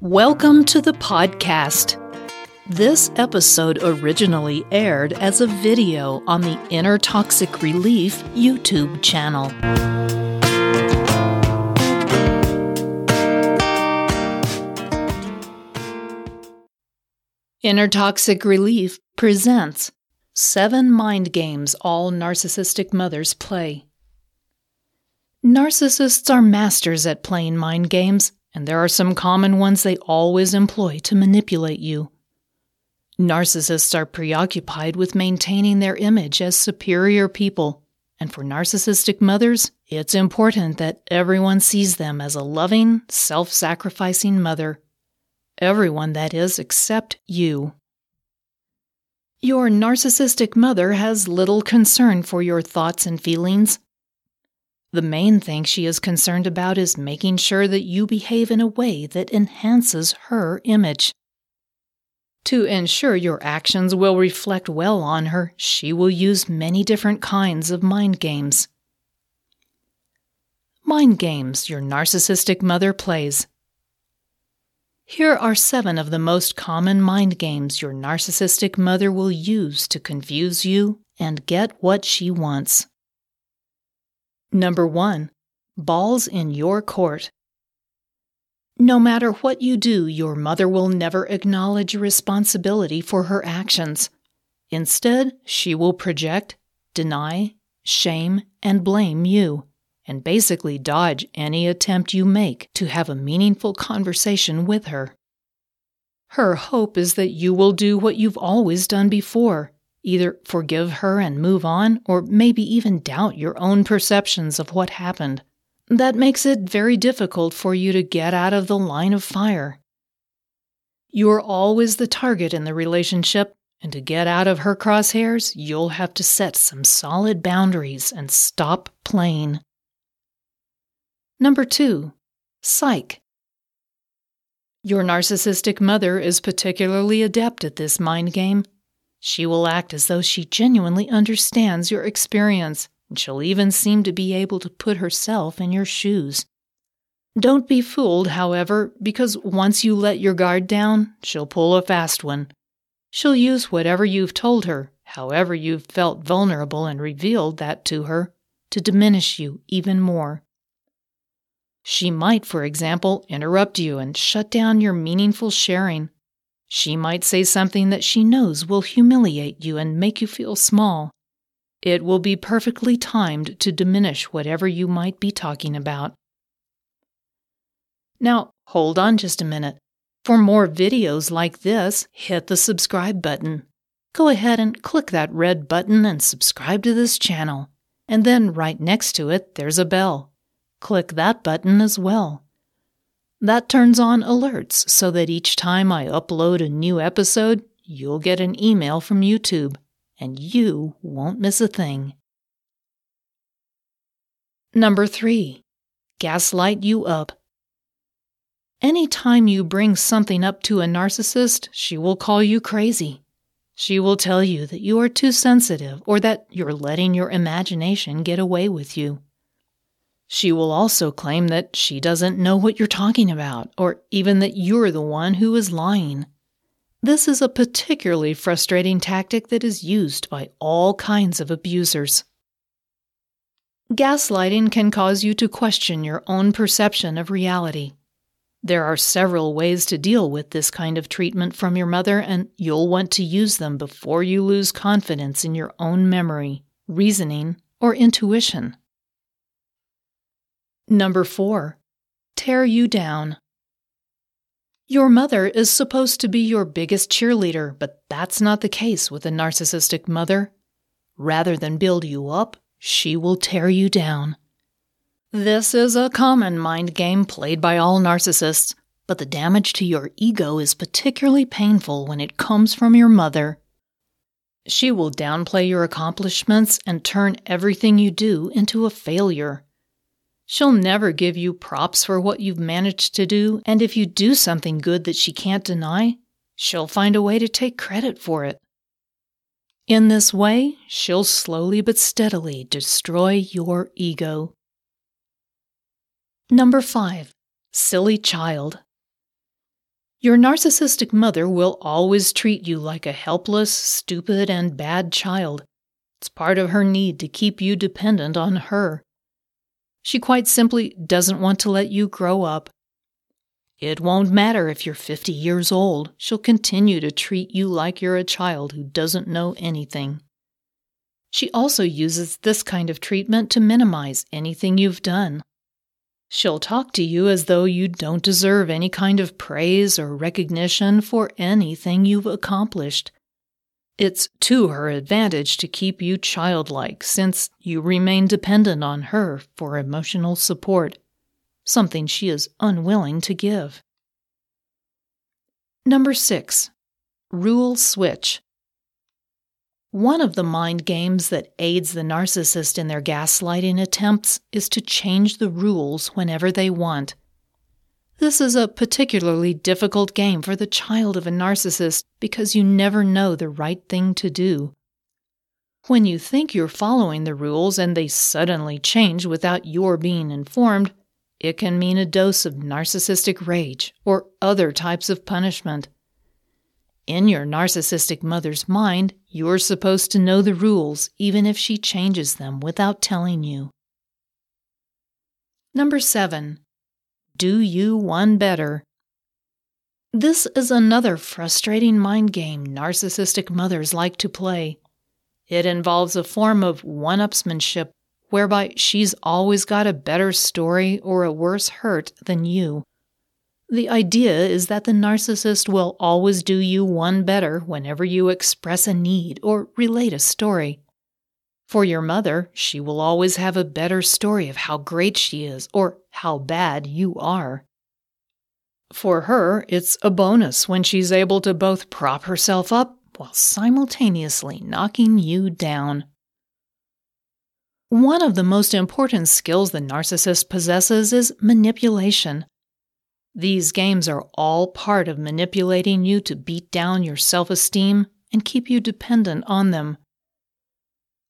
Welcome to the podcast. This episode originally aired as a video on the Inner Toxic Relief YouTube channel. Inner Toxic Relief presents Seven Mind Games All Narcissistic Mothers Play. Narcissists are masters at playing mind games, and there are some common ones they always employ to manipulate you. Narcissists are preoccupied with maintaining their image as superior people, and for narcissistic mothers, it's important that everyone sees them as a loving, self sacrificing mother. Everyone, that is, except you. Your narcissistic mother has little concern for your thoughts and feelings. The main thing she is concerned about is making sure that you behave in a way that enhances her image. To ensure your actions will reflect well on her, she will use many different kinds of mind games. Mind games your narcissistic mother plays. Here are seven of the most common mind games your narcissistic mother will use to confuse you and get what she wants. Number one, balls in your court. No matter what you do, your mother will never acknowledge responsibility for her actions. Instead, she will project, deny, shame, and blame you, and basically dodge any attempt you make to have a meaningful conversation with her. Her hope is that you will do what you've always done before Either forgive her and move on, or maybe even doubt your own perceptions of what happened. That makes it very difficult for you to get out of the line of fire. You're always the target in the relationship, and to get out of her crosshairs, you'll have to set some solid boundaries and stop playing. Number two, psych. Your narcissistic mother is particularly adept at this mind game she will act as though she genuinely understands your experience, and she'll even seem to be able to put herself in your shoes. Don't be fooled, however, because once you let your guard down, she'll pull a fast one. She'll use whatever you've told her, however you've felt vulnerable and revealed that to her, to diminish you even more. She might, for example, interrupt you and shut down your meaningful sharing she might say something that she knows will humiliate you and make you feel small. It will be perfectly timed to diminish whatever you might be talking about. Now, hold on just a minute. For more videos like this, hit the subscribe button. Go ahead and click that red button and subscribe to this channel. And then right next to it, there's a bell. Click that button as well. That turns on alerts so that each time I upload a new episode, you'll get an email from YouTube, and you won't miss a thing. Number three, gaslight you up. Any time you bring something up to a narcissist, she will call you crazy. She will tell you that you are too sensitive or that you're letting your imagination get away with you. She will also claim that she doesn't know what you're talking about, or even that you're the one who is lying. This is a particularly frustrating tactic that is used by all kinds of abusers. Gaslighting can cause you to question your own perception of reality. There are several ways to deal with this kind of treatment from your mother, and you'll want to use them before you lose confidence in your own memory, reasoning, or intuition. Number four, tear you down. Your mother is supposed to be your biggest cheerleader, but that's not the case with a narcissistic mother. Rather than build you up, she will tear you down. This is a common mind game played by all narcissists, but the damage to your ego is particularly painful when it comes from your mother. She will downplay your accomplishments and turn everything you do into a failure. She'll never give you props for what you've managed to do, and if you do something good that she can't deny, she'll find a way to take credit for it. In this way, she'll slowly but steadily destroy your ego. Number 5. Silly Child. Your narcissistic mother will always treat you like a helpless, stupid, and bad child. It's part of her need to keep you dependent on her. She quite simply doesn't want to let you grow up. It won't matter if you're 50 years old, she'll continue to treat you like you're a child who doesn't know anything. She also uses this kind of treatment to minimize anything you've done. She'll talk to you as though you don't deserve any kind of praise or recognition for anything you've accomplished. It's to her advantage to keep you childlike since you remain dependent on her for emotional support, something she is unwilling to give. Number 6. Rule Switch. One of the mind games that aids the narcissist in their gaslighting attempts is to change the rules whenever they want. This is a particularly difficult game for the child of a narcissist because you never know the right thing to do. When you think you're following the rules and they suddenly change without your being informed, it can mean a dose of narcissistic rage or other types of punishment. In your narcissistic mother's mind, you're supposed to know the rules even if she changes them without telling you. Number 7. Do you one better? This is another frustrating mind game narcissistic mothers like to play. It involves a form of one upsmanship whereby she's always got a better story or a worse hurt than you. The idea is that the narcissist will always do you one better whenever you express a need or relate a story. For your mother, she will always have a better story of how great she is or how bad you are. For her, it's a bonus when she's able to both prop herself up while simultaneously knocking you down. One of the most important skills the narcissist possesses is manipulation. These games are all part of manipulating you to beat down your self esteem and keep you dependent on them.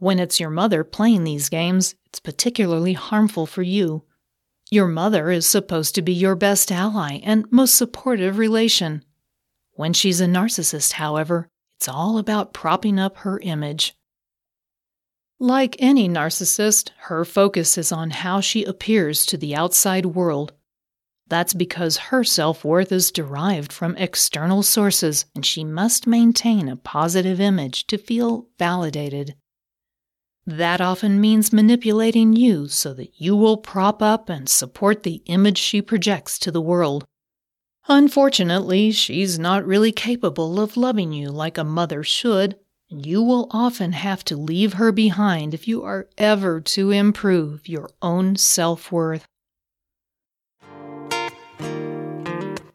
When it's your mother playing these games, it's particularly harmful for you. Your mother is supposed to be your best ally and most supportive relation. When she's a narcissist, however, it's all about propping up her image. Like any narcissist, her focus is on how she appears to the outside world that's because her self worth is derived from external sources and she must maintain a positive image to feel validated. That often means manipulating you so that you will prop up and support the image she projects to the world. Unfortunately, she's not really capable of loving you like a mother should, and you will often have to leave her behind if you are ever to improve your own self worth.